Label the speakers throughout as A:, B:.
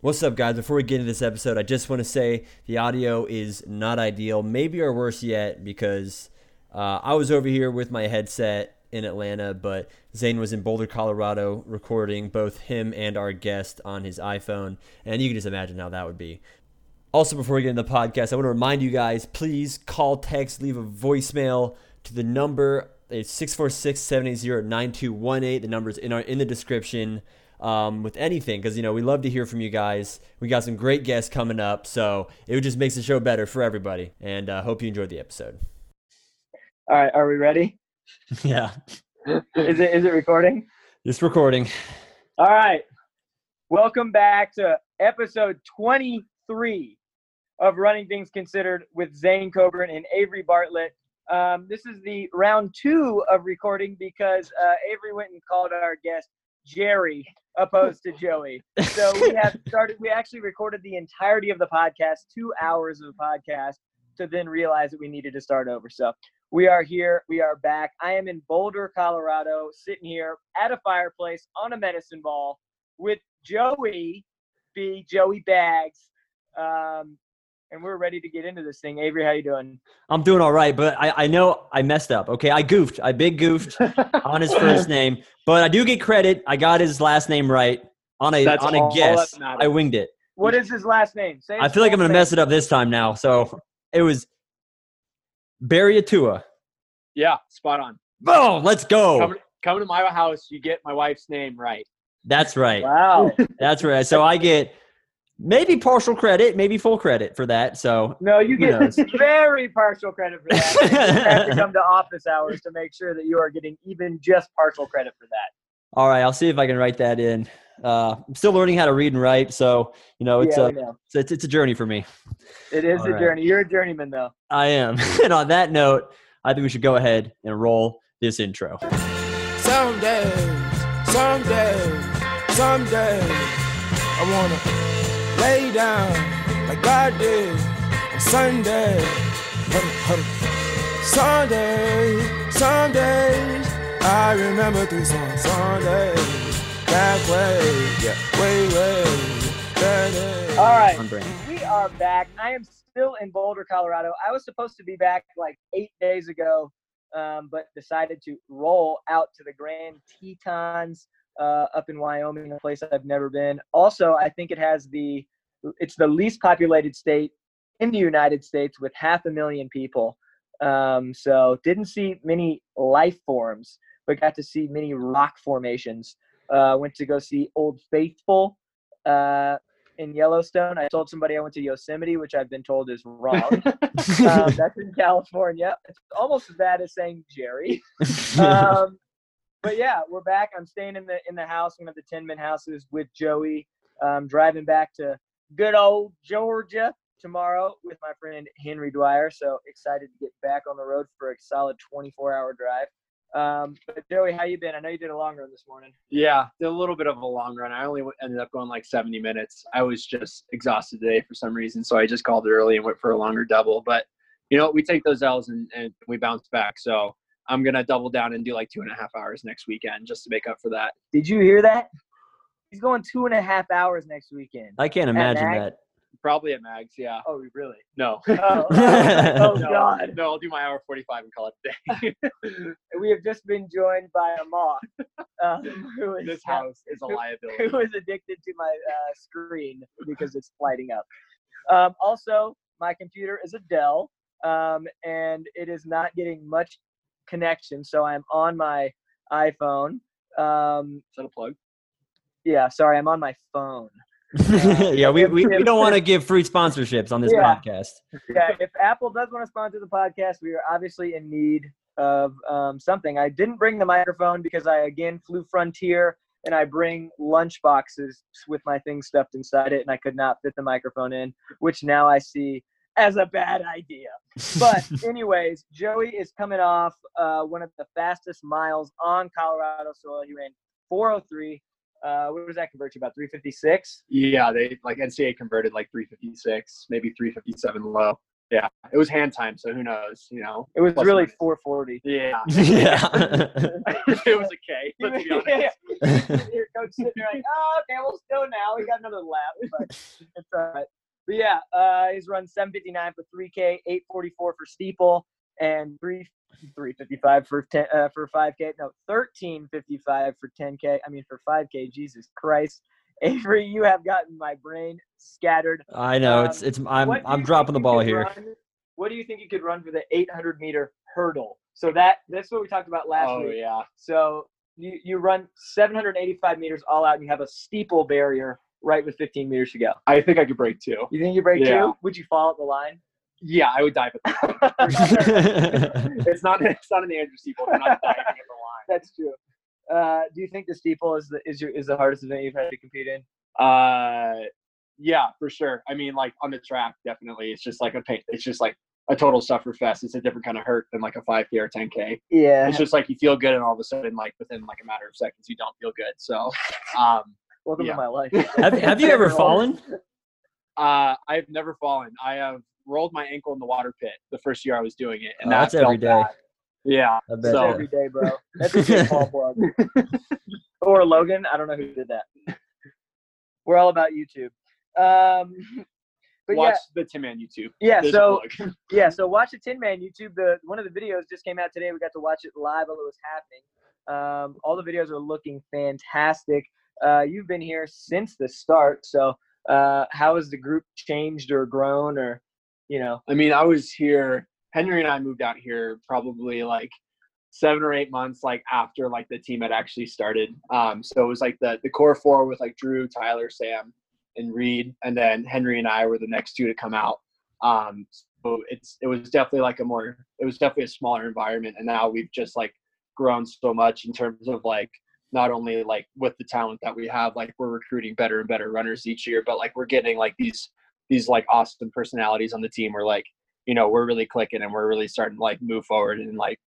A: What's up, guys? Before we get into this episode, I just want to say the audio is not ideal, maybe or worse yet, because uh, I was over here with my headset in Atlanta, but Zane was in Boulder, Colorado, recording both him and our guest on his iPhone, and you can just imagine how that would be. Also, before we get into the podcast, I want to remind you guys please call, text, leave a voicemail to the number. It's 646 780 9218. The number's in, our, in the description um, with anything because you know we love to hear from you guys. We got some great guests coming up, so it just makes the show better for everybody. And uh, hope you enjoyed the episode.
B: All right, are we ready?
A: yeah.
B: is it is it recording?
A: It's recording.
B: All right. Welcome back to episode 23 of Running Things Considered with Zane Coburn and Avery Bartlett. Um, this is the round two of recording because uh, Avery went and called our guest Jerry opposed to Joey. So we have started. We actually recorded the entirety of the podcast, two hours of the podcast, to then realize that we needed to start over. So we are here. We are back. I am in Boulder, Colorado, sitting here at a fireplace on a medicine ball with Joey B. Joey Bags. Um, and we're ready to get into this thing. Avery, how you doing?
A: I'm doing all right, but I, I know I messed up. Okay, I goofed. I big goofed on his first name, but I do get credit. I got his last name right on a
B: That's
A: on a guess. I winged it.
B: What is his last name? Say
A: I feel like I'm gonna
B: name.
A: mess it up this time now. So it was Berriatua.
C: Yeah, spot on.
A: Oh, let's go.
C: Come, come to my house, you get my wife's name right.
A: That's right.
B: Wow.
A: That's right. So I get maybe partial credit, maybe full credit for that. So
B: No, you get
A: knows?
B: very partial credit for that. You have to come to office hours to make sure that you are getting even just partial credit for that.
A: all right, I'll see if I can write that in. Uh, I'm still learning how to read and write, so you know it's
B: yeah,
A: a
B: know.
A: it's, it's, it's a journey for me.
B: It is
A: All
B: a
A: right.
B: journey. You're a journeyman, though.
A: I am. and on that note, I think we should go ahead and roll this intro.
D: Some days, some days, some days, I wanna lay down like God did on Sunday. Huddle, huddle. Sunday, some I remember through some Sundays. Back way, yeah, way, way, that day.
B: All right.
A: On brand.
B: We are back. I am still in Boulder, Colorado. I was supposed to be back like eight days ago, um, but decided to roll out to the Grand Tetons uh, up in Wyoming, a place I've never been. Also, I think it has the it's the least populated state in the United States with half a million people. Um, so didn't see many life forms, but got to see many rock formations. Uh, went to go see Old Faithful uh, in Yellowstone. I told somebody I went to Yosemite, which I've been told is wrong. um, that's in California. It's almost as bad as saying Jerry. Um, but yeah, we're back. I'm staying in the in the house, one of the Tinman houses with Joey. Um, driving back to good old Georgia tomorrow with my friend Henry Dwyer. So excited to get back on the road for a solid 24 hour drive. Um, but Joey, how you been? I know you did a long run this morning.
C: Yeah, did a little bit of a long run. I only ended up going like 70 minutes. I was just exhausted today for some reason, so I just called it early and went for a longer double. But you know, we take those L's and, and we bounce back. So I'm gonna double down and do like two and a half hours next weekend just to make up for that.
B: Did you hear that? He's going two and a half hours next weekend.
A: I can't imagine
B: Mag?
A: that.
C: Probably at Mags, yeah.
B: Oh, really?
C: No.
B: Oh, oh
C: no,
B: God.
C: No, I'll do my hour 45 and call it a day.
B: We have just been joined by a moth um, who is
C: this house is a
B: who-
C: liability.
B: who is addicted to my uh, screen because it's lighting up. Um, also, my computer is a Dell, um, and it is not getting much connection. So I'm on my iPhone. Um,
C: Is that a plug?
B: yeah, sorry, I'm on my phone.
A: yeah, we, we, we don't want to give free sponsorships on this
B: Yeah.
A: podcast.
B: yeah, if Apple does want to sponsor the podcast, we are obviously in need of um, something. I didn't bring the microphone because I again flew Frontier and I bring lunch boxes with my things stuffed inside it, and I could not fit the microphone in, which now I see as a bad idea. But anyways, Joey is coming off uh, one of the fastest miles on Colorado soil. He ran 403. Uh, what does that convert to? About 356.
C: Yeah, they like NCAA converted like 356, maybe 357 low. Yeah, it was hand time, so who knows? You know,
B: It was
C: Plus
B: really 440.
C: yeah,
A: yeah.
C: it was a K. Let's be honest.
B: Your coach sitting there like, oh, okay, we'll still now. We got another lap, but it's all right. But yeah, uh, he's run 759 for 3K, 844 for steeple, and three 355 for 10 uh, for 5K. No, 1355 for 10K. I mean for 5K. Jesus Christ, Avery, you have gotten my brain scattered.
A: I know it's
B: Um,
A: it's I'm I'm dropping the ball here.
B: run- what do you think you could run for the 800 meter hurdle? So that that's what we talked about last
C: Oh
B: week.
C: Oh yeah.
B: So you, you run 785 meters all out, and you have a steeple barrier right with 15 meters to go.
C: I think I could break two.
B: You think you break
C: Yeah.
B: two? Would you fall at the line?
C: Yeah, I would dive at the line. it's not it's not an Andrew Steeple. I'm not diving at the line.
B: That's true. Uh, do you think the steeple is the is your is the hardest event you've had to compete in?
C: Uh, yeah, for sure. I mean, like on the track, definitely. It's just like a pain. It's just like a total suffer fest. It's a different kind of hurt than like a 5K or 10K.
B: Yeah.
C: It's just like you feel good, and all of a sudden, like within like a matter of seconds, you don't feel good. So, um,
B: Welcome
C: yeah.
B: to my life.
A: have, have you ever fallen?
C: uh, I've never fallen. I have rolled my ankle in the water pit the first year I was doing it, and
A: Oh,
C: that
A: that's every day.
C: bad. Yeah.
A: I bet
B: That's
C: So-
A: yeah.
B: every day, bro. That's a good Paul plug. or Logan. I don't know who did that. We're all about YouTube. Um, but
C: Watch
B: yeah,
C: the Tinman YouTube.
B: yeah.
C: There's
B: So yeah, so watch the Tinman YouTube. The one of the videos just came out today. We got to watch it live while it was happening. Um, all the videos are looking fantastic. Uh, you've been here since the start, so uh, how has the group changed or grown, or you know?
C: I mean, I was here. Henry and I moved out here probably like seven or eight months like after like the team had actually started. Um, so it was like the the core four with like Drew, Tyler, Sam, and Reed, and then Henry and I were the next two to come out. Um, so it's it was definitely like a more it was definitely a smaller environment, and now we've just like grown so much in terms of like not only like with the talent that we have, like we're recruiting better and better runners each year, but like we're getting like these these like awesome personalities on the team. We're like you know we're really clicking and we're really starting to like move forward and like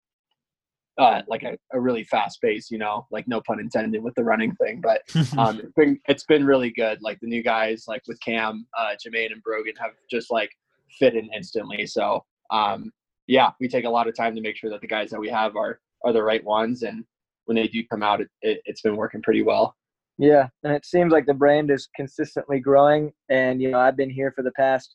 C: uh like a, a really fast pace you know like no pun intended with the running thing but um it's been it's been really good like the new guys like with cam uh jermaine and brogan have just like fit in instantly so um yeah we take a lot of time to make sure that the guys that we have are are the right ones and when they do come out it, it, it's been working pretty well
B: Yeah, and it seems like the brand is consistently growing. And you know, I've been here for the past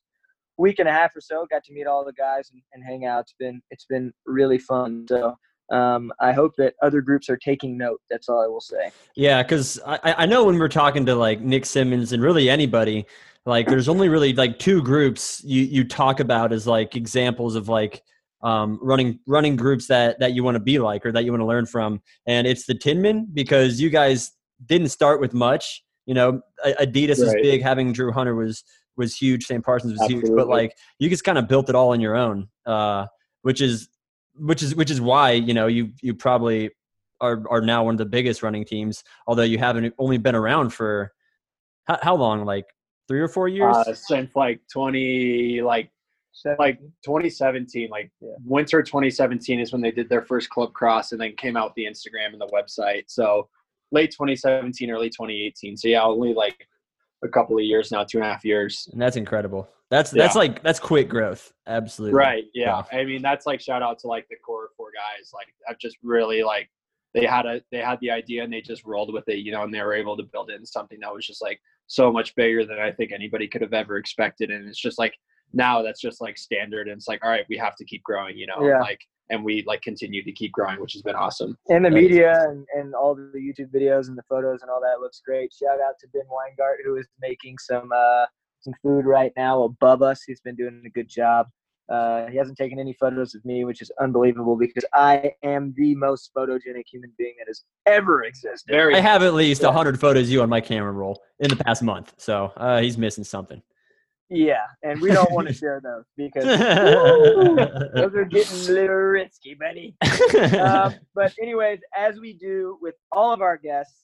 B: week and a half or so. Got to meet all the guys and, and hang out. It's been it's been really fun. So um, I hope that other groups are taking note. That's all I will say.
A: Yeah, because I, I know when we're talking to like Nick Symmonds and really anybody, like there's only really like two groups you you talk about as like examples of like um, running running groups that that you want to be like or that you want to learn from, and it's the Tinman because you guys didn't start with much. You know, Adidas is
C: Right.
A: big. Having Drew Hunter was was huge. Sam Parsons was huge, but like you just kind of built it all on your own, uh, which is which is which is why you know you you probably are are now one of the biggest running teams. Although you haven't only been around for how, how long, like three or four years.
C: uh, since like 20 like like 2017 like
B: Yeah.
C: winter 2017 is when they did their first club cross and then came out with the instagram and the website so late 2017 early 2018 so yeah only like a couple of years now two and a half years
A: and that's incredible. That's that's
C: Yeah.
A: like that's quick growth. Absolutely.
C: right yeah
A: Wow.
C: i mean that's like shout out to like the core four guys like i've just really like they had a they had the idea and they just rolled with it you know and they were able to build it in something that was just like so much bigger than i think anybody could have ever expected and it's just like now that's just like standard and it's like all right we have to keep growing you know
B: Yeah.
C: like and we like continue to keep growing which has been awesome
B: and the
A: Right.
B: media and, and all the YouTube videos and the photos and all that looks great. Shout out to Ben Weingart who is making some uh, some food right now above us. He's been doing a good job. Uh, he hasn't taken any photos of me, which is unbelievable because I am the most photogenic human being that has ever existed.
C: very
A: I have at least a
B: Yeah.
A: hundred photos of you on my camera roll in the past month, so uh, he's missing something.
B: Yeah, and we don't want to share those because woo, those are getting a little risky, buddy. um, but anyways, as we do with all of our guests,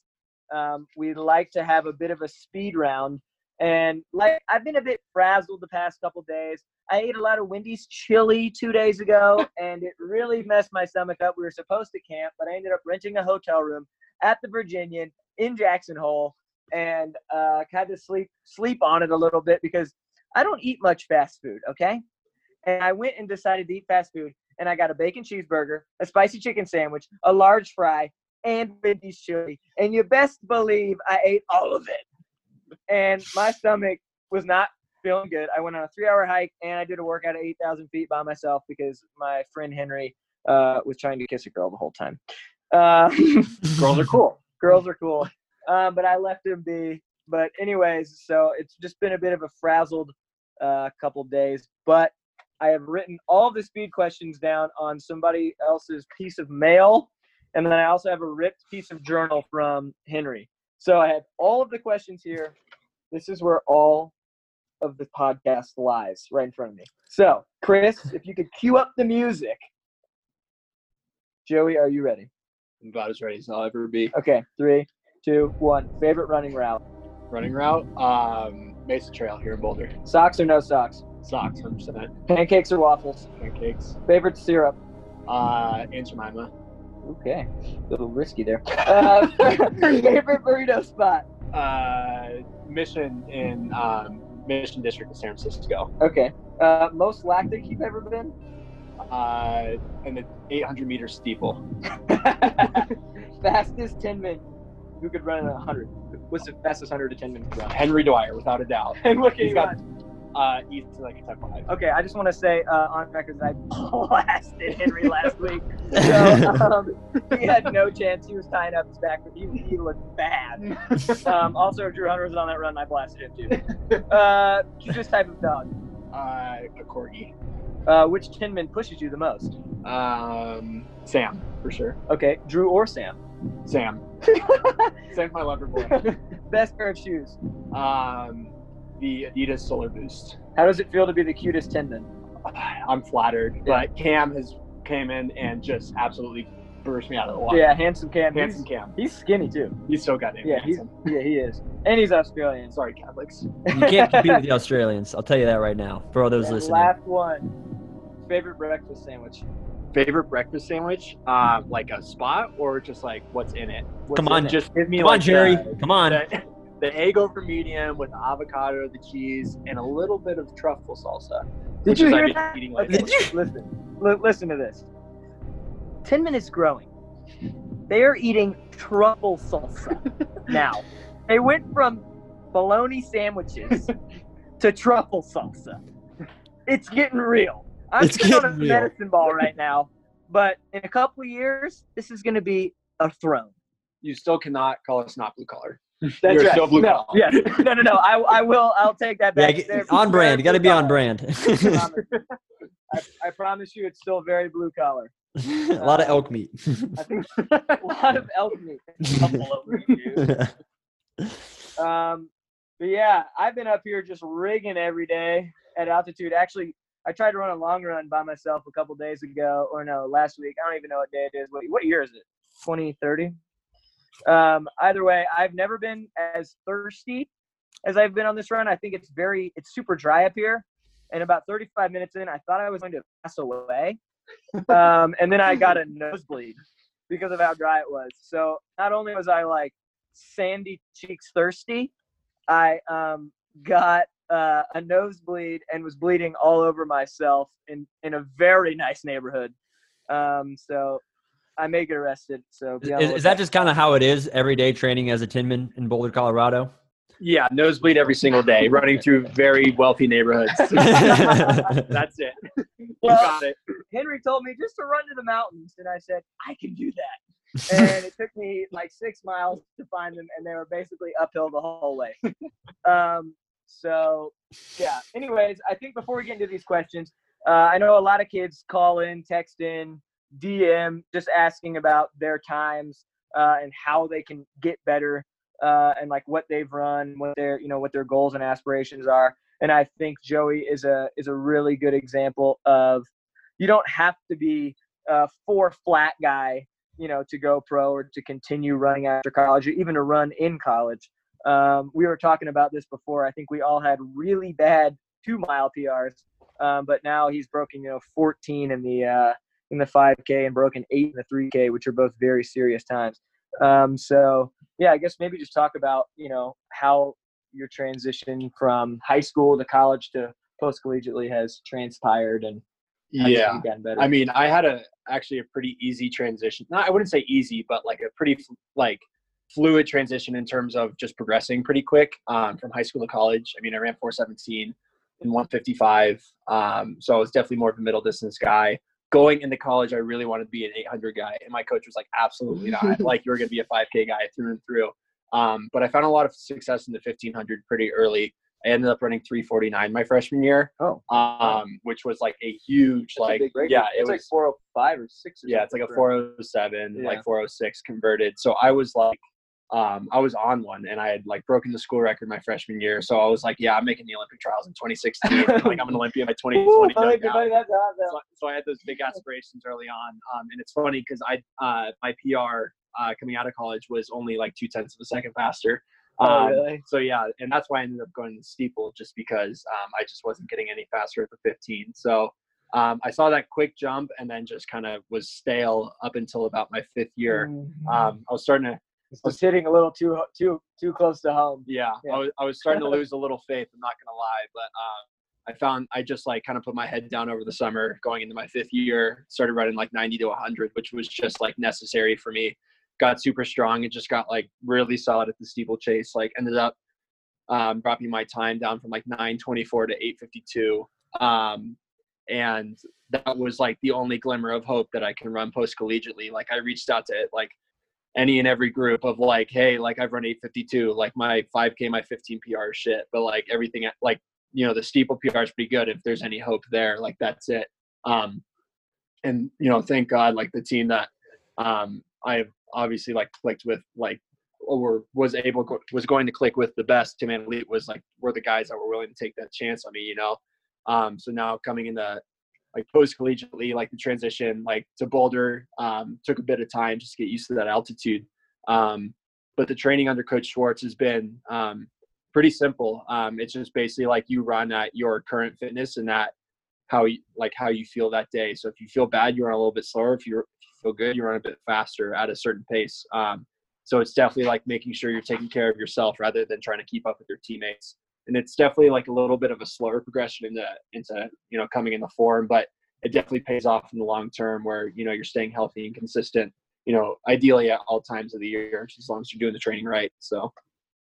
B: um, we like to have a bit of a speed round. And like I've been a bit frazzled the past couple days. I ate a lot of Wendy's chili two days ago, and it really messed my stomach up. We were supposed to camp, but I ended up renting a hotel room at the Virginian in Jackson Hole, and uh, had to sleep sleep on it a little bit because I don't eat much fast food. Okay, and I went and decided to eat fast food, and I got a bacon cheeseburger, a spicy chicken sandwich, a large fry, and Wendy's chili. And you best believe I ate all of it. And my stomach was not feeling good. I went on a three-hour hike, and I did a workout at 8,000 feet by myself because my friend Henry uh, was trying to kiss a girl the whole time. Uh,
C: Girls are cool.
B: girls are cool, um, but I left him be. But anyways, so it's just been a bit of a frazzled uh, couple days. But I have written all the speed questions down on somebody else's piece of mail, and then I also have a ripped piece of journal from Henry. So I have all of the questions here. This is where all of the podcast lies, right in front of me. So, Chris, if you could cue up the music. Joey, are you ready?
C: I'm about as ready as I'll ever be.
B: Okay, three, two, one. Favorite running route?
C: Running route, um, Mesa Trail here in Boulder.
B: Socks or no socks?
C: Socks, 100%.
B: Pancakes or waffles?
C: Pancakes.
B: Favorite syrup?
C: Uh, Aunt Jemima.
B: Okay, a little risky there. Uh, favorite burrito spot?
C: Uh, Mission in um, Mission District of San Francisco.
B: Okay. Uh, most lactic you've ever been?
C: Uh, and the 800 meter steeple.
B: fastest 10 min who could run in a 100? What's the fastest 100 to 10 minute run?
C: Henry Dwyer, without a doubt.
B: And
C: He's
B: you
C: got uh, easy like a 10 5.
B: Okay, I just want to say uh, on record that I blasted Henry last week. So um, he had no chance. He was tying up his back, but he, he looked bad. Um, also, Drew Hunter was on that run. I blasted him too. Uh, cutest type of dog.
C: Uh, a corgi.
B: Uh, which Tinman pushes you the most?
C: Um, Sam, for sure.
B: Okay, Drew or Sam?
C: Sam. Sam's my lover boy.
B: Best pair of shoes.
C: Um, the Adidas Solar Boost.
B: How does it feel to be the cutest Tinman?
C: I'm flattered,
B: Yeah.
C: but Cam has came in and just absolutely burst me out of the water.
B: Yeah, handsome Cam.
C: Handsome
B: He's,
C: Cam.
B: he's skinny too.
C: He's so goddamn
B: Yeah, he's
C: handsome.
B: yeah he is, and he's Australian.
C: Sorry, Catholics.
A: You can't compete with the Australians. I'll tell you that right now. For all those
B: And
A: listening.
B: Last one. Favorite breakfast sandwich.
C: Favorite breakfast sandwich? Um, like a spot or just like what's in it? What's
A: Come
C: in
A: on,
C: it? just give me
A: Come
C: like
A: on, Jerry.
C: The,
A: Come on.
C: the, the egg over medium with the avocado, the cheese, and a little bit of truffle salsa.
B: Did you
C: is
B: hear that?
C: eating lately.
B: Okay, listen, li- listen to this. Ten minutes growing. They are eating truffle salsa now. They went from bologna sandwiches to truffle salsa. It's getting real. I'm
A: It's
B: sitting on a
A: real.
B: medicine ball right now, but in a couple of years, this is going to be a throne.
C: You still cannot call us not blue collar.
B: That's
C: You're
B: right.
C: still blue
B: no,
C: collar.
B: yes. no, no, no. I, I will. I'll take that
A: Yeah,
B: back.
A: get-
B: They're
A: on brand. You got to be on
B: blue
A: brand.
B: collar. I, I promise you, it's still very blue collar.
A: a lot of elk meat.
B: I think a lot of elk meat. Buffalo meat, dude. Um, but yeah, I've been up here just rigging every day at altitude. Actually, I tried to run a long run by myself a couple days ago, or no, last week. I don't even know what day it is. What, what year is it? 2030? Um, either way, I've never been as thirsty as I've been on this run. I think it's very, it's super dry up here. And about 35 minutes in, I thought I was going to pass away. Um, and then I got a nosebleed because of how dry it was. So not only was I like sandy cheeks thirsty, I um, got uh, a nosebleed and was bleeding all over myself in in a very nice neighborhood. Um, so I may get arrested. So be on the
A: is, is that just kind of how it is every day training as a tinman in Boulder, Colorado?
C: Yeah, nosebleed every single day, running through very wealthy neighborhoods. That's it. You
B: Well,
C: got it.
B: Henry told me just to run to the mountains, and I said I can do that. and it took me like six miles to find them, and they were basically uphill the whole way. um, so, yeah. Anyways, I think before we get into these questions, uh, I know a lot of kids call in, text in, DM, just asking about their times uh, and how they can get better, uh, and like what they've run, what their you know what their goals and aspirations are. And I think Joey is a is a really good example of you don't have to be a four flat guy you know, to go pro or to continue running after college, or even to run in college. Um, we were talking about this before. I think we all had really bad two mile PRs, um, but now he's broken, you know, 14 in the uh, in the 5K and broken eight in the 3K, which are both very serious times. Um, so yeah, I guess maybe just talk about you know how your transition from high school to college to post collegiately has transpired and
C: Yeah.
B: gotten better.
C: I mean, I had a actually a pretty easy transition. Not, I wouldn't say easy, but like a pretty like fluid transition in terms of just progressing pretty quick um, from high school to college. I mean, I ran 417 and 155, um, so I was definitely more of a middle distance guy. Going into college, I really wanted to be an 800 guy, and my coach was like, "Absolutely not! like you're going to be a 5K guy through and through." Um, but I found a lot of success in the 1500 pretty early. I ended up running 349 my freshman year,
B: oh,
C: um, which was like a huge
B: that's a
C: like
B: big
C: yeah, it
B: it's
C: was
B: like 405 or six. Or
C: yeah, it's like a
B: something for-
C: 407,
B: Yeah.
C: like 406 converted. So I was like, um, I was on one, and I had like broken the school record my freshman year. So I was like, yeah, I'm making the Olympic trials in 2016. like I'm an Olympian by 2020.
B: Ooh,
C: no
B: buddy,
C: doubt.
B: buddy, that's awesome.
C: so, so I had those big aspirations early on. Um, and it's funny because I uh, my PR uh, coming out of college was only like two tenths of a second faster.
B: Oh,
C: Um,
B: really?
C: So yeah, and that's why I ended up going to the steeple just because um, I just wasn't getting any faster at the 15. So um, I saw that quick jump and then just kind of was stale up until about my fifth year.
B: Mhm.
C: Um, I was starting to
B: just hitting a little too too too close to home.
C: yeah,
B: Yeah.
C: I, was, I was starting to lose a little faith. I'm not gonna lie, but um, I found I just like kind of put my head down over the summer, going into my fifth year. Started running like 90 to 100, which was just like necessary for me. Got super strong and just got like really solid at the steeplechase. Like ended up um, dropping my time down from like 924 to 852. Um, and that was like the only glimmer of hope that I can run post collegiately. Like I reached out to like any and every group of like, hey, like I've run 852, like my 5K, my 15 PR shit, but like everything, like you know, the steeple PR is pretty good. If there's any hope there, like that's it. Um, and you know, thank God, like the team that um, I've obviously like clicked with, like or was able was going to click with the best. Tinman Elite was like were the guys that were willing to take that chance on me, you know. Um, so now coming into like post collegiately, like the transition like to Boulder um, took a bit of time just to get used to that altitude. Um, but the training under Coach Schwartz has been um, pretty simple. Um, it's just basically like you run at your current fitness and that how you like how you feel that day. So if you feel bad, you run a little bit slower. If, you feel good, you run a bit faster at a certain pace. Um, so it's definitely like making sure you're taking care of yourself rather than trying to keep up with your teammates. And it's definitely like a little bit of a slower progression into into you know coming in the form, but it definitely pays off in the long term where you know you're staying healthy and consistent. You know, ideally at all times of the year, as long as you're doing the training right. So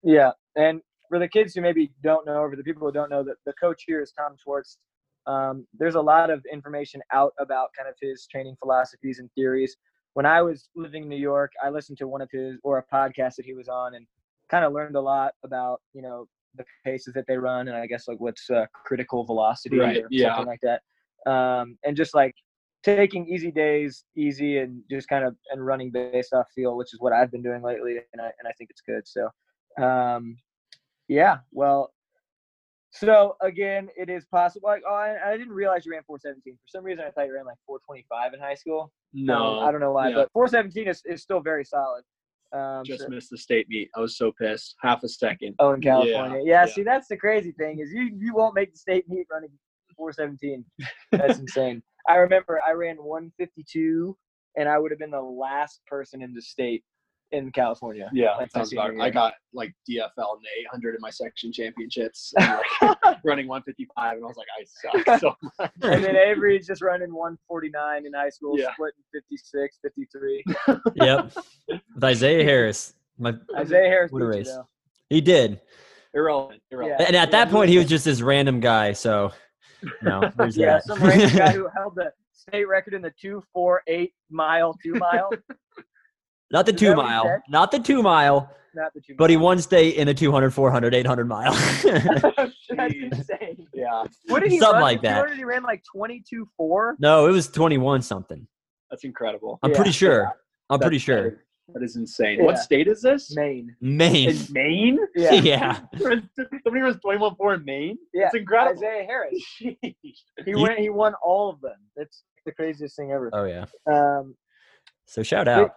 B: Yeah, and for the kids who maybe don't know, or for the people who don't know, that the coach here is Tom Schwartz. Um, there's a lot of information out about kind of his training philosophies and theories. When I was living in New York, I listened to one of his or a podcast that he was on, and kind of learned a lot about you know the paces that they run, and I guess like what's uh, critical velocity
C: Right,
B: or
C: yeah.
B: something like that, um, and just like taking easy days easy and just kind of and running based off feel, which is what I've been doing lately, and I and I think it's good. So, um, yeah, well, so again, it is possible. Like, oh, I, I didn't realize you ran 417. For some reason, I thought you ran like 425 in high school. Um, I don't know why,
C: yeah.
B: but 417 is, is still very solid. Um,
C: just
B: so-
C: missed the state meet. I was so pissed. Half a second.
B: oh, in California. Yeah,
C: yeah.
B: See, that's the crazy thing is you you won't make the state meet running 417. That's insane. I remember I ran 152, and I would have been the last person in the state in California.
C: Yeah,
B: like
C: sounds about.
B: senior
C: I got like DFL and 800 in my section championships, and, like, running 155, and I was like, I suck so much.
B: and then Avery's just running 149 in high school,
C: Yeah.
B: splitting 56, 53.
A: Yep. With Isaiah Harris. My
B: Isaiah Harris
A: What a
B: beat you,
A: race. he did.
C: Irrelevant. Irrelevant.
A: And at that point he was just this random guy, so no, there's
B: Yeah,
A: that.
B: some random guy who held the state record in the two, four, eight mile, two mile,
A: not the
B: Is
A: two
B: that what he
A: mile. Not the two mile,
B: not the two.
A: but he won state in the 200, 400, 800 mile.
B: That's
C: Jeez.
B: insane.
C: Yeah,
B: What did he
A: Something
B: run?
A: like
B: The
A: that.
B: 200 He ran like 22 4.
A: no, it was 21 something.
C: that's incredible.
A: I'm
B: Yeah,
A: pretty sure. I'm
C: That's-
A: pretty sure.
C: That is insane.
B: Yeah.
C: What state is this?
B: Maine.
A: Maine.
C: In Maine?
B: Yeah.
A: yeah.
C: Somebody runs 21 4 in Maine?
B: Yeah,
C: That's incredible.
B: Isaiah Harris. He
A: You-
B: went. He won all of them. That's the craziest thing ever.
A: Oh yeah.
B: Um,
A: So shout out.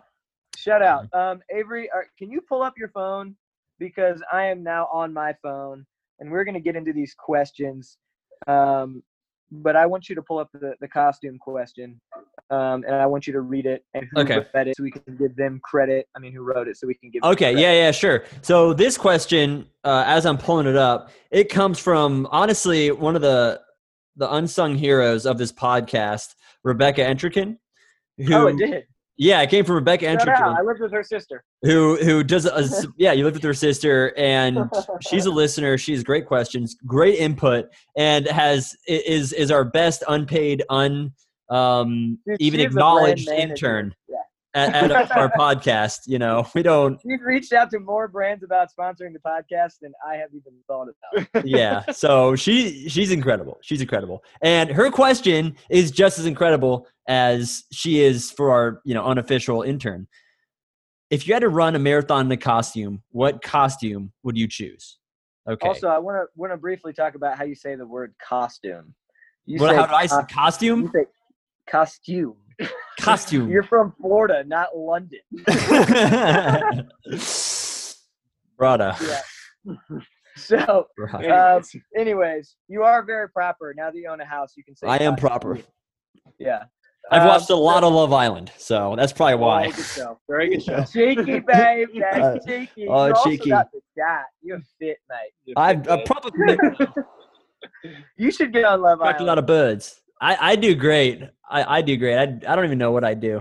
B: Shout out, um, Avery. Uh, can you pull up your phone because I am now on my phone, and we're gonna get into these questions. Um, but I want you to pull up the, the costume question. um, and I want you to read it and who
A: Okay.
B: read it, so we can give them credit. I mean, who wrote it, so we can give. them
A: Okay, yeah, yeah, sure. So this question, uh, as I'm pulling it up, it comes from honestly one of the the unsung heroes of this podcast, Rebecca Entrikin. Who,
B: Oh, it did.
A: Yeah, it came from Rebecca. Entrikin,
B: I lived with her sister.
A: who who does a, yeah. You lived with her sister, and she's a listener. She has great questions, great input, and has is is our best unpaid, un um,
B: Dude,
A: even
B: she is a brand
A: acknowledged intern
B: Yeah.
A: At, at our podcast. You know, we don't
B: We've reached out to more brands about sponsoring the podcast than I have even thought about.
A: yeah so she she's incredible she's incredible and her question is just as incredible as she is for our you know unofficial intern if you had to run a marathon in a costume what costume would you choose okay
B: Also, I want to want to briefly talk about how you say the word costume. You
A: what,
B: say
A: how do i say
B: cos-
A: costume
B: costume.
A: costume
B: You're from Florida, not London.
A: brother
B: Yeah. So,
A: brother.
B: um, anyways, you are very proper. Now that you own a house, you can say.
A: i am
B: costume.
A: proper
B: Yeah.
A: i've
B: Um,
A: watched a lot of love island so that's probably why
C: Oh, good show. Very good show.
B: Cheeky, babe. That's
A: Uh,
B: cheeky.
A: oh,
B: you also
A: cheeky.
B: got the dot. You're fit, mate.
A: i've a proper
B: You should get on Love
A: Talked a lot of birds. I, I do great. I, I do great. I, I don't even know what I do.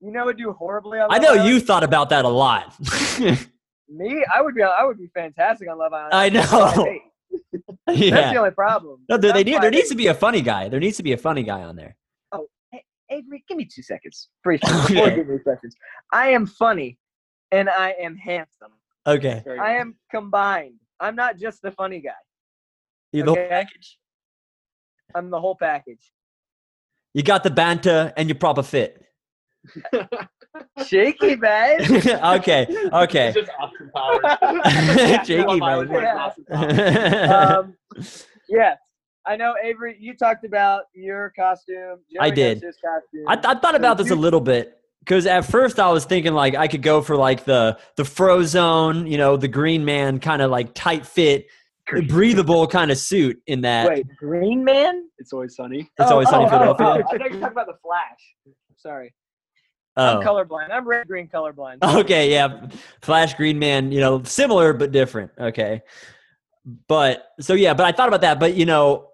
B: You know, would do horribly on.
A: I know
B: Island?
A: you thought about that a lot.
B: Me, I would be. I would be fantastic on Love Island.
A: I know.
B: what I hate. That's the only problem.
A: No, there, they
B: That's
A: need, there needs to be a funny guy. There needs to be a funny guy on there.
B: Oh, Avery, give me two seconds. Briefly, before
A: Okay.
B: give me seconds. I am funny, and I am handsome.
A: Okay.
B: I am combined. I'm not just the funny guy.
A: You, the whole package.
B: I'm the whole package.
A: You got the banter and you're proper fit.
B: Shaky, babe.
A: okay. Okay.
C: It's just Austin Powers.
A: Shaky,
C: Love Island
B: Yeah. Um, yes, I know, Avery. You talked about your costume.
A: I did.
B: costume.
A: I, I thought about this a little bit because at first I was thinking like I could go for like the the Frozone, you know, the Green Man kind of like tight fit, breathable kind of suit in that.
B: Wait, Green Man?
C: It's always sunny.
A: It's always oh, sunny in
B: oh,
A: Philadelphia.
B: Oh, I thought you were talking about the Flash. Sorry,
A: Oh.
B: I'm colorblind. I'm red green colorblind.
A: Okay, yeah. Flash Green Man, you know, similar but different. Okay. But so yeah, but I thought about that, but you know,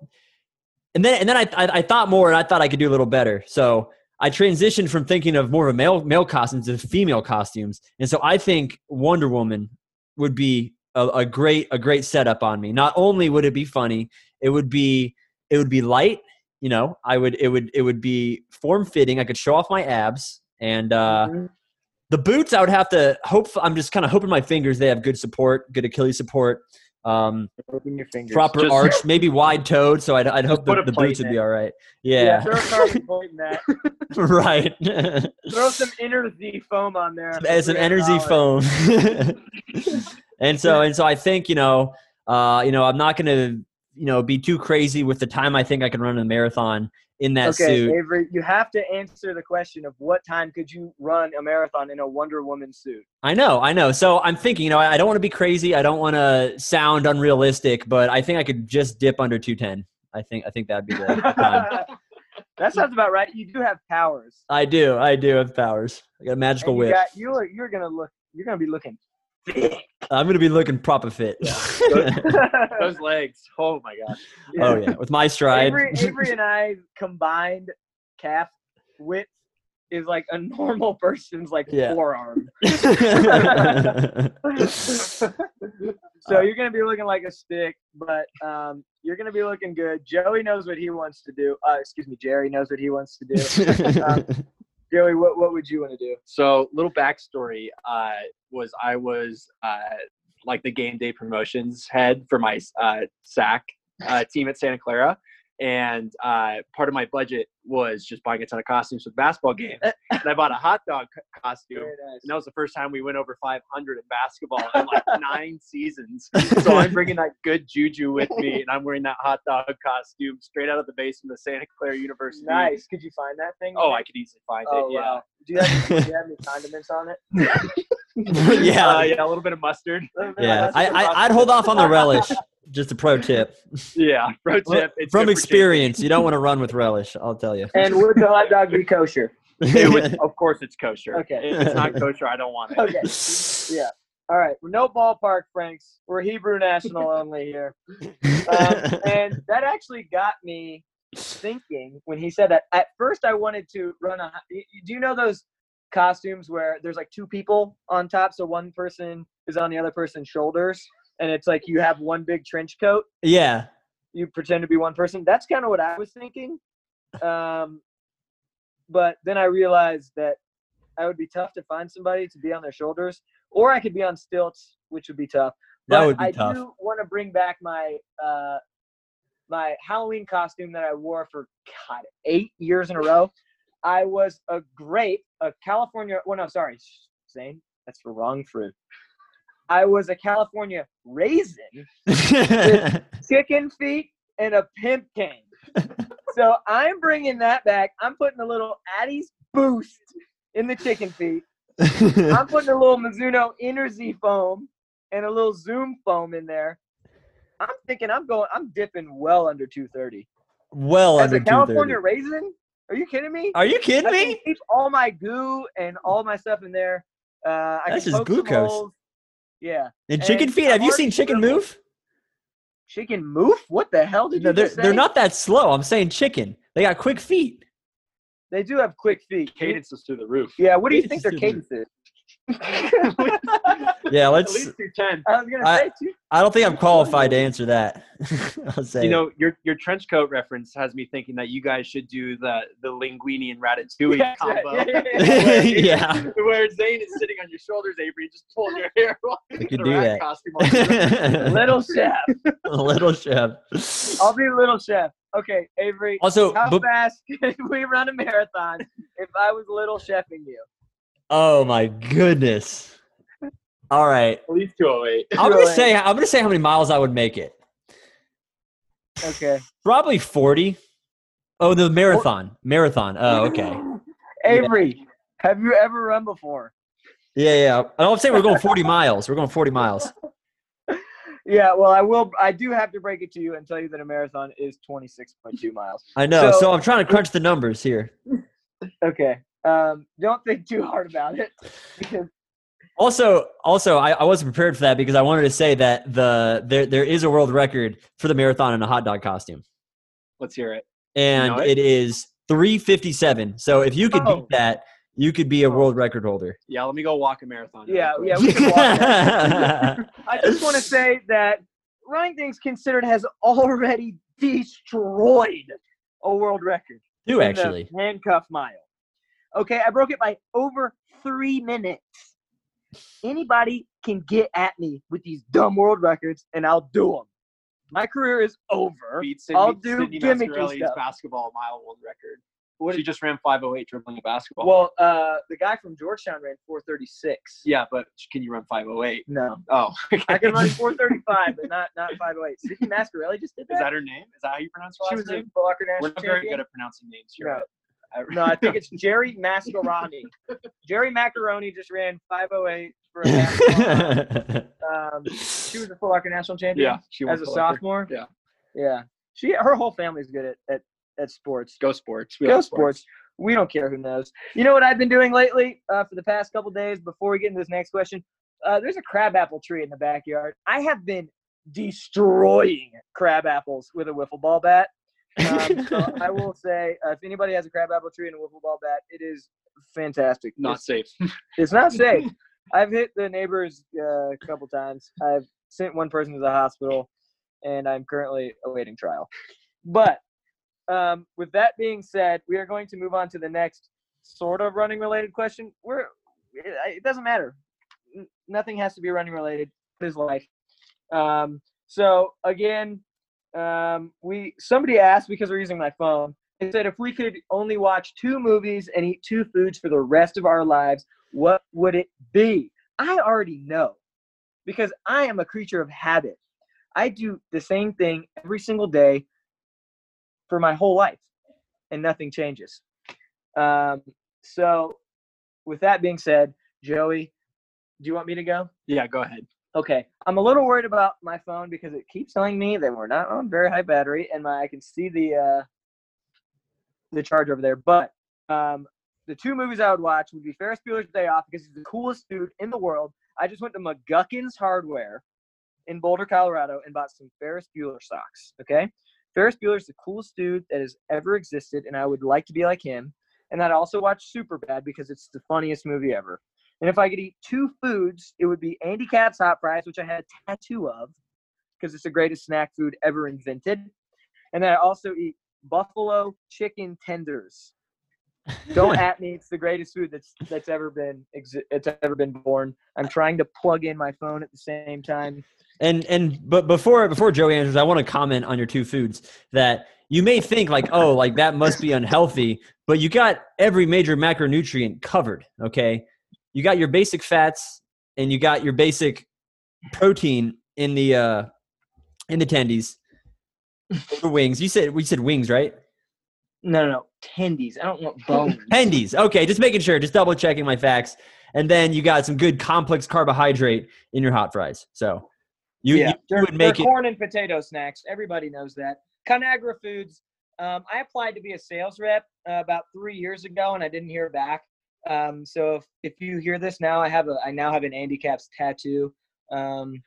A: and then and then I I, I thought more and I thought I could do a little better. So I transitioned from thinking of more of a male male costumes to female costumes. And so I think Wonder Woman would be a, a great a great setup on me. Not only would it be funny, it would be it would be light, you know, I would it would it would be form fitting. I could show off my abs and uh
B: Mhm.
A: the boots, I would have to hope. I'm just kind of hoping my fingers they have good support, good Achilles support, um,
B: Open your fingers.
A: proper
C: Just-
A: arch, maybe wide toed. So I'd, I'd hope
C: put
A: the, the boots would be all right.
B: Yeah,
A: Yeah,
B: throw a carbon plate in that.
A: right.
B: Throw some energy foam on there. for
A: As an energy
B: $300.
A: And so and so I think you know, uh, you know, I'm not gonna you know be too crazy with the time I think I can run a marathon in that
B: Okay,
A: suit.
B: Avery, you have to answer the question of what time could you run a marathon in a Wonder Woman suit?
A: I know, I know. So I'm thinking, you know, I don't want to be crazy. I don't want to sound unrealistic, but I think I could just dip under 210. I think I think that'd be the time.
B: that sounds about right. You do have powers.
A: I do. I do have powers. I got a magical
B: you
A: whip.
B: got you are you're gonna look you're gonna be looking.
A: I'm gonna be looking proper fit.
C: Those legs. Oh my gosh.
A: oh yeah, with my stride.
B: Avery, Avery and I combined calf width is like a normal person's like
A: Yeah.
B: forearm. So you're gonna be looking like a stick, but um, you're gonna be looking good. Joey knows what he wants to do. Uh, excuse me, Jerry knows what he wants to do. Um, Joey, what what would you want to do?
C: So little backstory uh, was I was uh, like the game day promotions head for my uh, SAC uh, team at Santa Clara, and uh, part of my budget was just buying a ton of costumes for the basketball game. and I bought a hot dog costume.
B: Nice.
C: And that was the first time we went over 500 in basketball in like nine seasons. So I'm bringing that good juju with me, and I'm wearing that hot dog costume straight out of the basement of Santa Clara University.
B: Nice. Could you find that thing?
C: Oh, I could easily find
B: Oh
C: it. Yeah.
B: wow. Do you have do you have any condiments on it?
A: yeah,
C: Uh, yeah, a little bit of mustard.
A: yeah. I, I I'd hold off on the relish. Just a pro tip
C: Yeah, pro tip. It's
A: from experience. You don't want to run with relish. I'll tell you.
B: And would the hot dog be kosher?
C: It would- of course, it's kosher.
B: Okay.
C: If it's not kosher, I don't want it.
B: Okay. Yeah. All right. No ballpark, Franks. We're Hebrew national only here. Um, and that actually got me thinking when he said that. At first, I wanted to run a. y- y- Do you know those costumes where there's like two people on top, so one person is on the other person's shoulders, and it's like you have one big trench coat.
A: yeah.
B: You pretend to be one person. That's kind of what I was thinking. Um, but then I realized that I would be tough to find somebody to be on their shoulders, or I could be on stilts, which would be tough.
A: That
B: But
A: would be
B: I
A: tough.
B: do want to bring back my uh, my Halloween costume that I wore for God eight years in a row. I was a grape, a California. Well, no, sorry, Zane, that's the wrong fruit. I was a California raisin, chicken feet, and a pimp cane. so I'm bringing that back. I'm putting a little Addie's boost in the chicken feet. I'm putting a little Mizuno Enerzy foam and a little Zoom foam in there. I'm thinking I'm going. I'm dipping well under 230.
A: well
B: As
A: under
B: a California
A: 230.
B: raisin? Are you kidding me?
A: Are you kidding
B: I
A: me?
B: keep all my goo and all my stuff in there. Uh, I
A: That's
B: can
A: just glucose.
B: holes. Yeah,
A: And chicken
B: and
A: feet.
B: I've
A: you seen chicken move?
B: chicken move? What the hell did
A: No,
B: you
A: they're
B: just say?
A: they're not that slow. I'm saying chicken. They got quick feet.
B: They do have quick feet.
C: Cadence is through the roof.
B: Yeah. What do you think their
A: is
B: cadence is?
A: Yeah, let's.
C: At least 210.
B: I was gonna
A: I-
B: say two.
A: I don't think I'm qualified to answer that. I'll say.
C: You know, your your trench coat reference has me thinking that you guys should do the the linguine and ratatouille
B: Yeah,
C: combo.
B: yeah, yeah, yeah.
A: yeah.
C: Where Zane is sitting on your shoulders, Avery, just pulling your hair while
A: We
C: you're
A: could do
C: a rat
A: that.
C: costume on.
B: Little chef.
A: little chef.
B: I'll be little chef. Okay, Avery.
A: Also,
B: How
A: but,
B: fast can we run a marathon if I was little chefing you?
A: Oh my goodness. All right.
C: At least 208.
A: I'm gonna say I'm gonna say how many miles I would make it.
B: Okay.
A: Probably 40. Oh, the marathon. Marathon. Oh, okay.
B: Avery, have you ever run before?
A: Yeah, yeah. I'm saying we're going 40 miles. We're going 40 miles.
B: Yeah, well, I will. I do have to break it to you and tell you that a marathon is 26.2 miles.
A: I know. So,
B: So-
A: I'm trying to crunch the numbers here.
B: Okay. Um, don't think too hard about it because
A: Also, also, I, I wasn't prepared for that because I wanted to say that the there there is a world record for the marathon in a hot dog costume,
C: Let's hear it.
A: and
C: know it?
A: it is 357. So if you could
B: Oh.
A: beat that, you could be a
B: Oh.
A: world record holder.
C: Yeah, let me go walk a marathon.
B: yeah,
C: quick.
B: yeah. We can walk I just want to say that Running Things Considered has already destroyed a world record. in the
A: actually.
B: handcuff mile. Okay, I broke it by over three minutes. Anybody can get at me with these dumb world records, and I'll do them. My career is over.
C: Beat Sydney,
B: I'll do
C: Sydney
B: gimmicky stuff.
C: basketball mile world record.
B: What-
C: she just ran 508 dribbling a basketball.
B: Well, uh, the guy from Georgetown ran 436.
C: yeah, but can you run 508?
B: No,
C: Oh,
B: I can run 435, but not not 508. Sydney Masciarelli just did that.
C: Is that her name? Is that how you pronounce her
B: she
C: last
B: was a
C: name?
B: Foot Locker
C: We're not very good at pronouncing names. You're
B: No.
C: Right. I-
B: No, I think it's Jerry Mascaroni. Jerry Macaroni just ran 508 for a basketball. um, she was a Foot Locker national champion.
C: yeah, she won
B: as a sophomore.
C: Yeah.
B: Yeah. She her whole family's good at at, at sports.
C: Go sports. We
B: Go
C: love
B: sports. We don't care who knows. You know what I've been doing lately uh, for the past couple days before we get into this next question? Uh, there's a crabapple tree in the backyard. I have been destroying crab apples with a wiffle ball bat. Um, so I will say, uh, if anybody has a crabapple tree and a wiffle ball bat, it is fantastic.
C: Not
B: It's,
C: safe.
B: it's not safe. I've hit the neighbors uh, a couple times. I've sent one person to the hospital, and I'm currently awaiting trial. But um, with that being said, we are going to move on to the next sort of running related question. We're it, it doesn't matter. N- Nothing has to be running related. His life. Um, so again, um, we somebody asked because we're using my phone. They said if we could only watch two movies and eat two foods for the rest of our lives, what would it be? I already know because I am a creature of habit. I do the same thing every single day for my whole life, and nothing changes. Um, so, with that being said, Joey, do you want me to go?
C: Yeah, go ahead.
B: Okay, I'm a little worried about my phone because it keeps telling me that we're not on very high battery, and my I can see the uh, the charge over there. But um, the two movies I would watch would be Ferris Bueller's Day Off because he's the coolest dude in the world. I just went to McGuckin's Hardware in Boulder, Colorado, and bought some Ferris Bueller socks. Okay, Ferris Bueller's the coolest dude that has ever existed, and I would like to be like him. And I'd also watch Superbad because it's the funniest movie ever. And if I could eat two foods, it would be Andy Capp's hot fries, which I had a tattoo of because it's the greatest snack food ever invented. And then I also eat buffalo chicken tenders. Don't at me. It's the greatest food that's that's ever been it's ever been born. I'm trying to plug in my phone at the same time.
A: And and but before before Joey answers, I want to comment on your two foods that you may think like, oh, like that must be unhealthy, but you got every major macronutrient covered. Okay, you got your basic fats and you got your basic protein in the uh in the tendies. The wings. You said we said wings, right?
B: No, no, no. Tendies. I don't want bones.
A: Tendies. Okay, just making sure, just double checking my facts. And then you got some good complex carbohydrate in your hot fries. So you,
B: yeah,
A: you
B: they're,
A: would make it.
B: corn and potato snacks. Everybody knows that. Conagra Foods. Um, I applied to be a sales rep uh, about three years ago, and I didn't hear back. Um, so if, if you hear this now, I have a I now have an Andy Capp's tattoo. Um,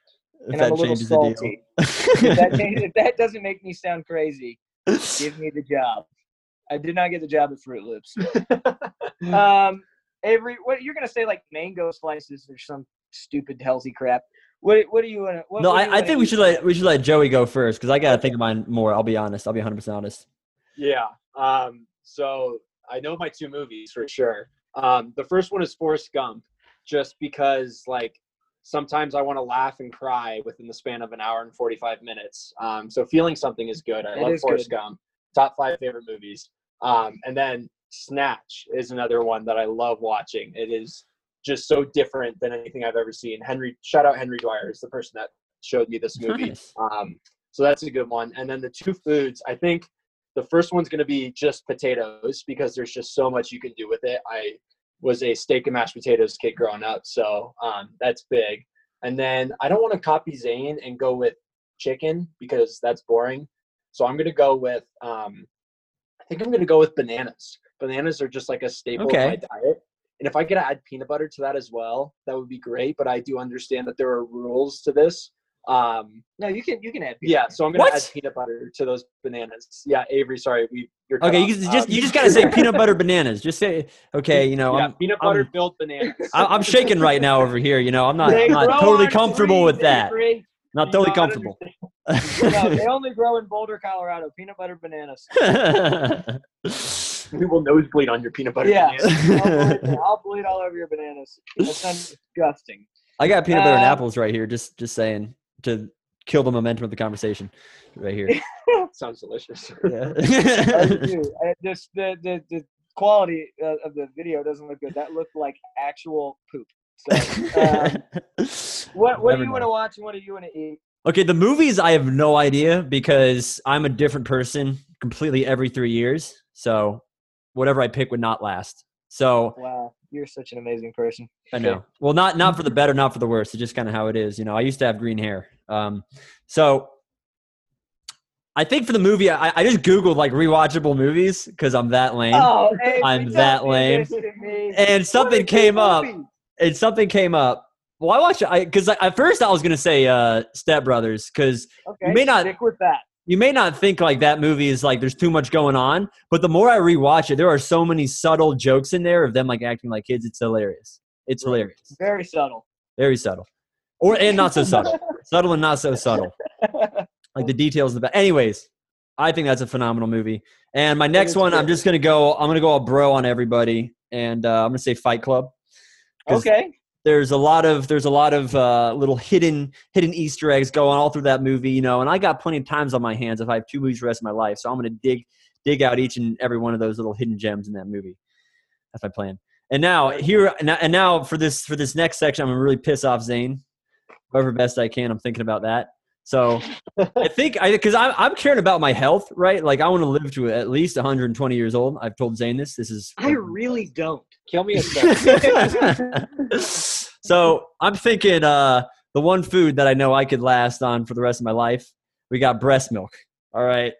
A: If
B: and I'm a little salty. if, that changes, if that doesn't make me sound crazy, give me the job. I did not get the job at Fruit Loops. um, Avery, what you're gonna say like mango slices or some stupid healthy crap? What What do you want to?
A: no, I, I think we should let we should let Joey go first because I gotta think of mine more. I'll be honest. I'll be 100 percent honest.
C: Yeah. Um, so I know my two movies for sure. Um, the first one is Forrest Gump, just because like sometimes I want to laugh and cry within the span of an hour and 45 minutes. Um, so feeling something is good. I
B: That
C: love Forrest
B: good.
C: Gump. Top five favorite movies. Um, and then Snatch is another one that I love watching. It is just so different than anything I've ever seen. Henry, shout out Henry Dwyer is the person that showed me this movie.
A: Nice.
C: Um, so that's a good one. And then the two foods, I think the first one's going to be just potatoes because there's just so much you can do with it. I was a steak and mashed potatoes kid growing up, so um, that's big. And then I don't want to copy Zane and go with chicken because that's boring. So I'm going to go with, um, I think I'm going to go with bananas. Bananas are just like a staple
A: Okay.
C: of my diet. And if I could add peanut butter to that as well, that would be great. But I do understand that there are rules to this. Um,
B: No, you can you can add.
C: yeah, so I'm gonna
A: What?
C: add peanut butter to those bananas. Yeah, Avery, sorry, we you're
A: Okay, you just just,
C: Um,
A: you just gotta say peanut butter bananas. Just say okay. You know,
C: yeah,
A: I'm,
C: peanut
A: I'm-
C: butter filled bananas.
A: I- I'm shaking right now over here. You know, I'm not, I'm not totally
B: on
A: comfortable with that.
B: Avery.
A: Not
C: You
A: totally
C: don't
A: comfortable.
B: No, they only grow in Boulder, Colorado. Peanut butter bananas.
C: we will nosebleed on your peanut butter
B: Yeah.
C: bananas.
B: I'll bleed, I'll bleed all over your bananas. That sounds disgusting.
A: I got peanut butter and
B: Um,
A: apples right here. Just just saying to kill the momentum of the conversation, right here.
C: Sounds delicious.
A: Yeah.
B: just the, the the quality uh, of the video doesn't look good. That looked like actual poop. So, um, what what do you want to watch and what do you want to eat?
A: Okay, the movies I have no idea because I'm a different person completely every three years. So whatever I pick would not last. So
B: Wow, you're such an amazing person.
A: I know. Well, not not for the better, not for the worse. It's just kind of how it is. You know, I used to have green hair. Um, so I think for the movie, I, I just googled like rewatchable movies because I'm that lame,
B: Oh, hey,
A: I'm that lame.
B: this to me.
A: and something came up. And something came up. Well, I watched I because at first I was gonna say uh, Step Brothers because
B: Okay,
A: may not-
B: stick with that.
A: you may not think like that movie is like there's too much going on, but the more I rewatch it, there are so many subtle jokes in there of them like acting like kids. It's hilarious. It's hilarious.
B: Very subtle.
A: Very subtle, or and not so subtle. subtle and not so subtle. Like the details of the. Ba- Anyways, I think that's a phenomenal movie. And my next one, I'm just gonna go. I'm gonna go all bro on everybody, and uh, I'm gonna say Fight Club.
B: okay.
A: there's a lot of there's a lot of uh, little hidden hidden Easter eggs going all through that movie, you know. And I got plenty of times on my hands if I have two movies for the rest of my life, so I'm gonna dig dig out each and every one of those little hidden gems in that movie. That's my plan. And now here and now for this for this next section, I'm gonna really piss off Zane. However best I can, I'm thinking about that. So I think I because I'm I'm caring about my health, right? Like I want to live to at least 120 years old. I've told Zane this. This is
B: I really don't.
C: Kill me a second.
A: so I'm thinking uh the one food that I know I could last on for the rest of my life. We got breast milk. All right.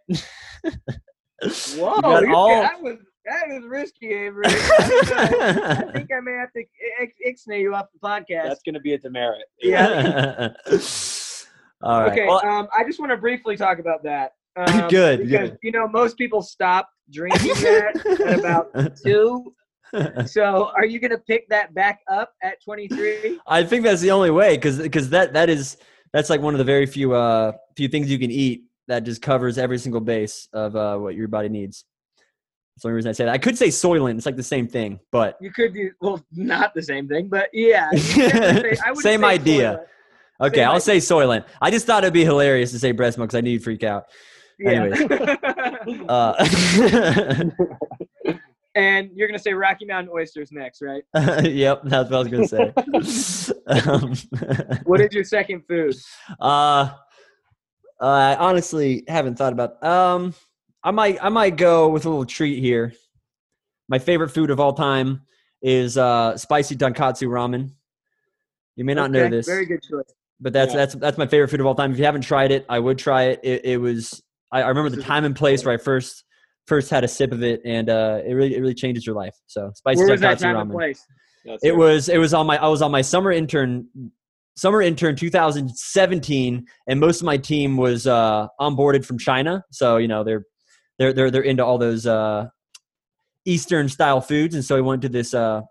B: Whoa,
A: got
B: you-
A: all-
B: that was risky, Avery. I I think I may have to ix- ixnay you off the podcast.
C: That's going to be a demerit.
B: Yeah.
A: All right.
B: Okay,
A: Well,
B: um, I just want to briefly talk about that. Um,
A: Good,
B: because
A: good.
B: you know most people stop drinking that at about two. So, are you gonna pick that back up at 23?
A: I think that's the only way because that that is that's like one of the very few uh few things you can eat that just covers every single base of uh what your body needs. That's the only reason I say that. I could say Soylent. It's like the same thing, but
B: You could do well, not the same thing, but yeah, you could definitely say-
A: Same idea.
B: toilet.
A: okay,
B: Same
A: I'll
B: idea.
A: say Soylent. I just thought it'd be hilarious to say breast milk because I knew you'd freak out.
B: Yeah.
A: Uh,
B: and you're gonna say Rocky Mountain oysters next, right?
A: yep, that's what I was gonna say. um,
B: What is your second food?
A: Uh, I honestly haven't thought about. Um, I might I might go with a little treat here. My favorite food of all time is uh, spicy tonkatsu ramen. You may not know this,
B: Very good choice.
A: but that's
C: Yeah.
A: that's that's my favorite food of all time. If you haven't tried it, I would try it. It, it was I, I remember the time and place where I first first had a sip of it, and uh, it really it really changes your life. So spicy
B: Where was that time
A: ramen.
B: and place?
C: That's
A: It
C: right.
A: was it was on my I was on my summer intern summer intern 2017 and most of my team was uh onboarded from China. So, you know, they're they're they're they're into all those uh eastern style foods and so we went to this uh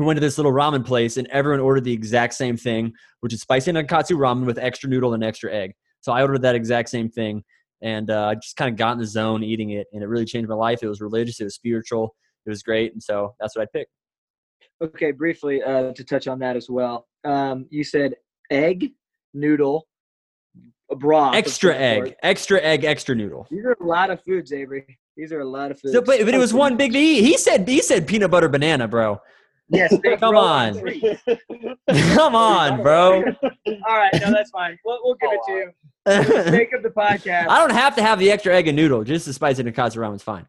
A: we went to this little ramen place and everyone ordered the exact same thing, which is spicy tonkatsu ramen with extra noodle and extra egg. So I ordered that exact same thing and uh, I just kind of got in the zone eating it and it really changed my life. It was religious, it was spiritual, it was great and so that's what I picked.
B: Okay, briefly uh, to touch on that as well. Um, you said egg, noodle, a broth,
A: extra egg,
B: sort.
A: extra egg, extra noodle.
B: These are a lot of foods, Avery. These are a lot of foods.
A: So, but, but it was one big. He, he said he said peanut butter banana, bro.
B: Yes,
A: Come
B: roll
A: on. Come on, bro.
B: All right, no, that's fine. We'll, we'll give it to you. For the
A: I
B: of the podcast.
A: I don't have to have the extra egg and noodle. Just the spicy tonkatsu ramen's fine.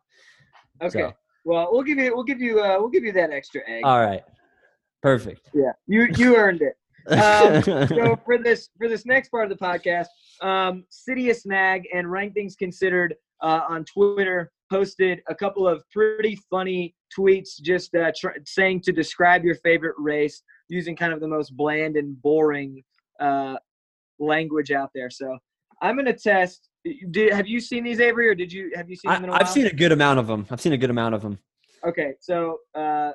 B: Okay.
A: so.
B: Well, we'll give you we'll give you uh, we'll give you that extra egg.
A: All right, perfect.
B: yeah, you you earned it. Um, so for this for this next part of the podcast, um, Citius Mag and Rank Things Considered uh, on Twitter posted a couple of pretty funny tweets, just uh, tr- saying to describe your favorite race using kind of the most bland and boring uh, language out there. So I'm gonna test. Did, have you seen these, Avery, or did you have you seen
A: I,
B: them in a
A: I've seen a good amount of them. I've seen a good amount of them.
B: Okay, so uh,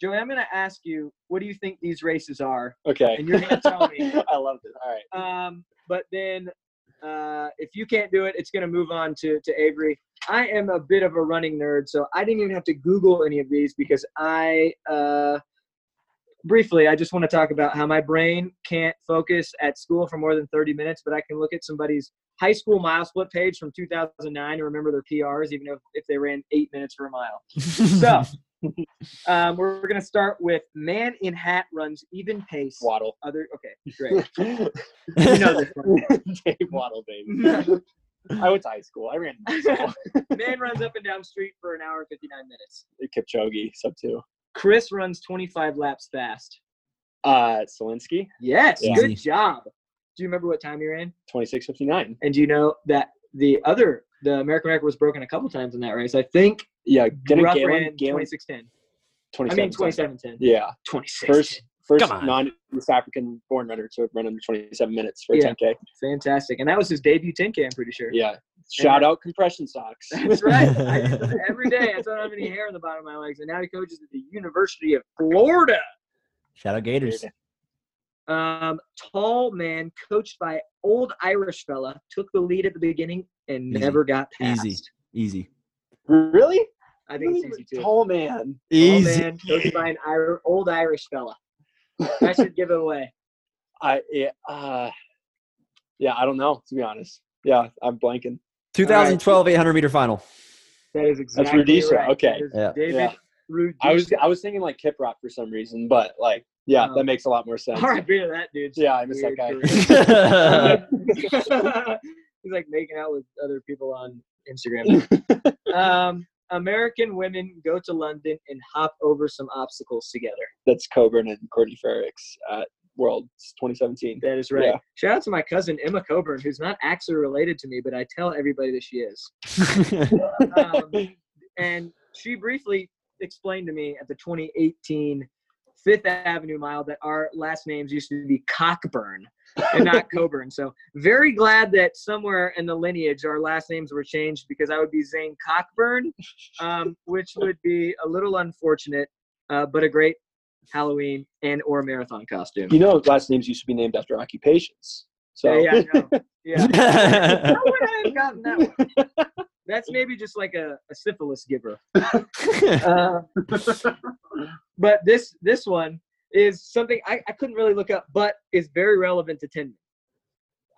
B: Joey, I'm gonna ask you, what do you think these races are?
C: Okay.
B: And you're gonna tell me.
C: I love this. All right.
B: Um, but then uh, if you can't do it, it's going to move on to, to Avery. I am a bit of a running nerd, so I didn't even have to Google any of these because I, uh, briefly, I just want to talk about how my brain can't focus at school for more than 30 minutes, but I can look at somebody's high school mile split page from 2009 and remember their PRs, even if, if they ran eight minutes for a mile. So um, we're, we're going to start with man in hat runs even pace.
C: Wottle.
B: Other okay, great.
C: you
B: know this one.
C: Dave Wottle, baby. I went to high school. I ran high school.
B: Man runs up and down street for an hour and 59 minutes.
C: Kipchoge, sub two.
B: Chris runs 25 laps fast.
C: Uh, Solinsky,
B: Yes,
C: Yeah.
B: good job. Do you remember what time you ran?
C: 2659.
B: And do you know that the other, the American record was broken a couple times in that race? I think
C: Yeah, didn't
B: Rupp
C: Galen,
B: ran
C: Galen
B: 2610.
C: 27.
B: I mean 2710.
C: Yeah,
B: 26.
C: first first non-East African born runner to run under 27 minutes for a
B: Yeah.
C: 10K.
B: Fantastic. And that was his debut 10K, I'm pretty sure.
C: Yeah. Shout out compression socks.
B: That's right. I every day. I don't have any hair on the bottom of my legs. And now he coaches at the University of Florida.
A: Shout out Gators.
B: Um, tall man coached by old Irish fella took the lead at the beginning and
A: Easy.
B: never got past.
A: Easy. Easy.
C: Really?
B: I think it's easy too.
C: Tall man.
B: Tall
A: Easy.
B: man coached by an Ir- old Irish fella. I should give it away.
C: I yeah, uh, yeah, I don't know to be honest. Yeah, I'm blanking.
A: 2012 800 meter final.
B: That is exactly That's
C: Rudisha,
B: right.
C: okay.
A: Yeah.
B: David
C: Yeah.
B: Rudisha.
C: I was I was thinking like Kiprop for some reason, but like yeah,
B: Oh.
C: that makes a lot more sense.
B: All right, beer that dude.
C: Yeah, I miss that guy.
B: He's like making out with other people on Instagram. um, American women go to London and hop over some obstacles together.
C: That's Coburn and Courtney Frerichs at World 2017.
B: That is right.
C: Yeah.
B: Shout out to my cousin Emma Coburn, who's not actually related to me, but I tell everybody that she is. Um, and she briefly explained to me at the 2018 Fifth Avenue mile that our last names used to be Cockburn and not Coburn. So very glad that somewhere in the lineage our last names were changed because I would be Zane Cockburn, um, which would be a little unfortunate, uh, but a great Halloween and or marathon costume.
C: You know, last names used to be named after occupations. So
B: Yeah, yeah, I know. yeah. How would I have gotten that one? That's maybe just like a, a syphilis giver. Uh, but this this one is something I, I couldn't really look up, but is very relevant to Tinman.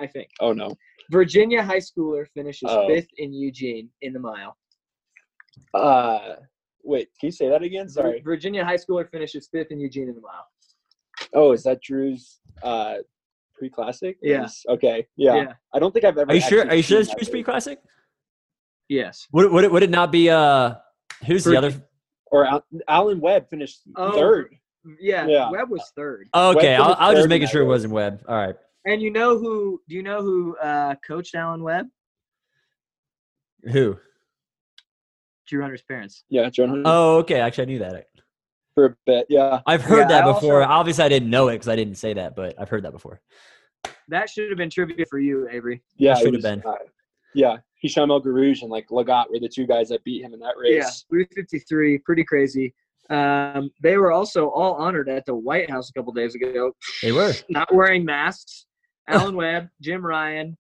B: I think
C: oh no.
B: Virginia high schooler finishes
C: Oh.
B: fifth in Eugene in the mile.
C: Uh, wait, can you say that again? Sorry.
B: Virginia high schooler finishes fifth in Eugene in the mile.
C: Oh, is that Drew's uh pre-classic?
B: Yeah.
C: Okay. Yeah. yeah. I don't think I've ever.
A: Are you sure? Are you sure it's Drew's. Pre Classic?
B: Yes.
A: Would, would it would it not be uh who's the other?
C: Or Alan Webb finished
B: Oh.
C: third.
B: Yeah.
C: Yeah.
B: Webb was third.
A: Oh, okay, I'll,
C: finished
A: I was just making sure it wasn't Webb. All right,
B: And you know who? Do you know who uh, coached Alan Webb?
A: who?
B: Drew Hunter's parents.
C: Yeah, John Hunter
A: Oh, okay. Actually, I knew that.
C: for a bit. Yeah.
A: I've heard
B: Yeah,
A: that
B: I
A: before.
B: also-
A: Obviously, I didn't know it because I didn't say that, but I've heard that before.
B: That should have been trivia for you, Avery.
C: Yeah. it
A: should have been.
C: Yeah. Hicham El Guerrouj and like Lagat were the two guys that beat him in that race.
B: Yeah, 353, pretty crazy. Um, they were also all honored at the White House a couple days ago,
A: They were.
B: not wearing masks. Alan Webb, Jim Ryun,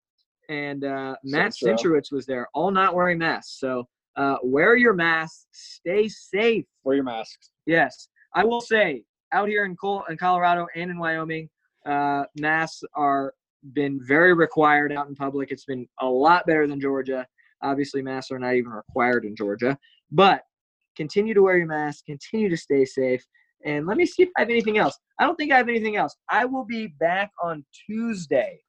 B: and uh, Matt
C: Centro.
B: Was there, all not wearing masks. So uh, wear your mask, stay safe.
C: Wear your masks.
B: Yes, I will say out here in Col- in Colorado and in Wyoming, uh, masks are been very required out in public. It's been a lot better than Georgia. Obviously, masks are not even required in Georgia, but continue to wear your mask. Continue to stay safe. And let me see if I have anything else. I don't think I have anything else. I will be back on Tuesday.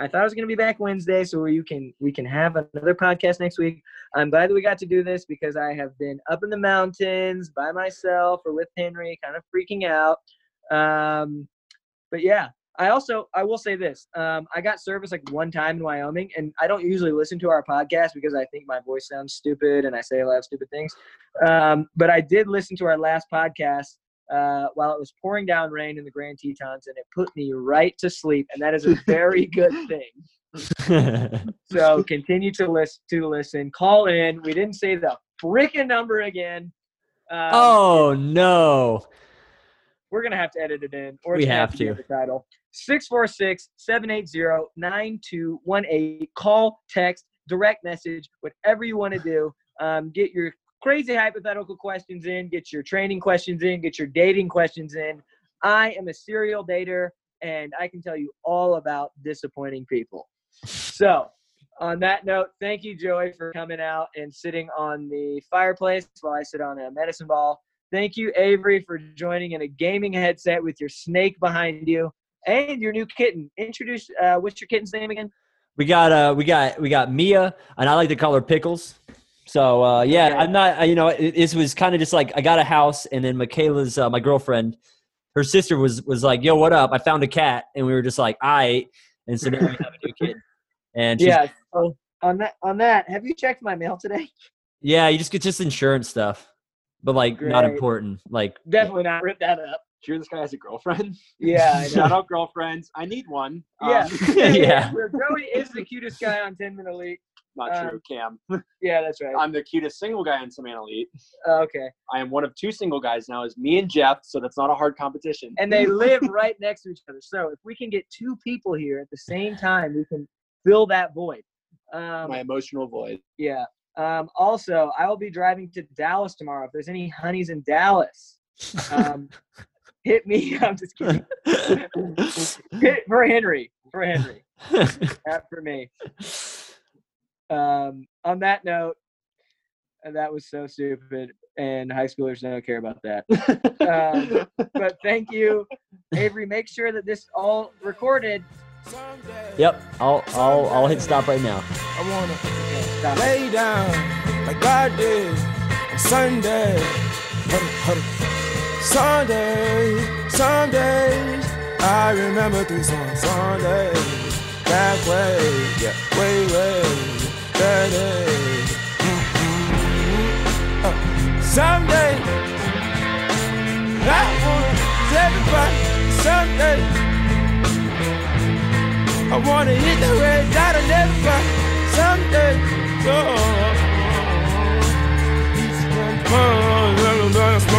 B: I thought I was going to be back Wednesday, so you can we can have another podcast next week. I'm glad that we got to do this because I have been up in the mountains by myself or with Henry, kind of freaking out. Um, but yeah, I also I will say this: um, I got service like one time in Wyoming, and I don't usually listen to our podcast because I think my voice sounds stupid and I say a lot of stupid things. Um, but I did listen to our last podcast uh, while it was pouring down rain in the Grand Tetons, and it put me right to sleep, and that is a very good thing. So continue to listen. To listen, call in. We didn't say the freaking number again. Um,
A: oh no.
B: we're gonna have to edit it in, or
A: We have to.
B: the title. 646-780-9218. Call, text, direct message, whatever you want to do. Um, get your crazy hypothetical questions in. Get your training questions in. Get your dating questions in. I am a serial dater, and I can tell you all about disappointing people. So, on that note, thank you, Joey, for coming out and sitting on the fireplace while I sit on a medicine ball. Thank you, Avery, for joining in a gaming headset with your snake behind you and your new kitten. Introduce, uh, what's your kitten's name again?
A: We got uh we got we got Mia and I like to call her Pickles. So uh yeah,
B: Okay.
A: I'm not I- you know it, this was kind of just like I got a house and then Michaela's uh, my girlfriend her sister was was like, "Yo, what up? I found a cat." And we were just like, "I." And so now we have a new kid. And
B: Yeah. So on that, on that, have you checked my mail today?
A: yeah, you just get just insurance stuff. But like not important. Like
B: Definitely not. Rip that up.
C: Sure, this guy has a girlfriend.
B: Yeah. I know.
C: Shout out girlfriends. I need one.
B: Yeah.
C: Um,
A: Yeah.
B: Joey is the cutest guy on Tinman Elite.
C: not
B: Um,
C: true, Cam.
B: Yeah, that's right.
C: I'm the cutest single guy in Tinman Elite.
B: Uh, okay.
C: I am one of two single guys now. Is me and Jeff, so that's not a hard competition.
B: and they live right next to each other. So if we can get two people here at the same time, we can fill that void. Um,
C: my emotional void.
B: yeah. Um, also, I will be driving to Dallas tomorrow. If there's any honeys in Dallas, um, hit me. I'm just kidding. Hit for Henry. For Henry. Not for me. Um, on that note, uh, that was so stupid, and high schoolers don't care about that. Um, but thank you, Avery. Make sure that this all recorded.
D: Someday
A: yep, I'll I'll I'll hit stop right now.
D: I wanna
B: stop.
D: lay down like God did on Sunday. Sunday, some days, I remember through some Sundays. that way, yeah, way, way, that mm-hmm. day. Uh, someday, that one, never tell everybody, someday, I wanna hit the red dot on everybody, someday. Oh, oh, oh, oh.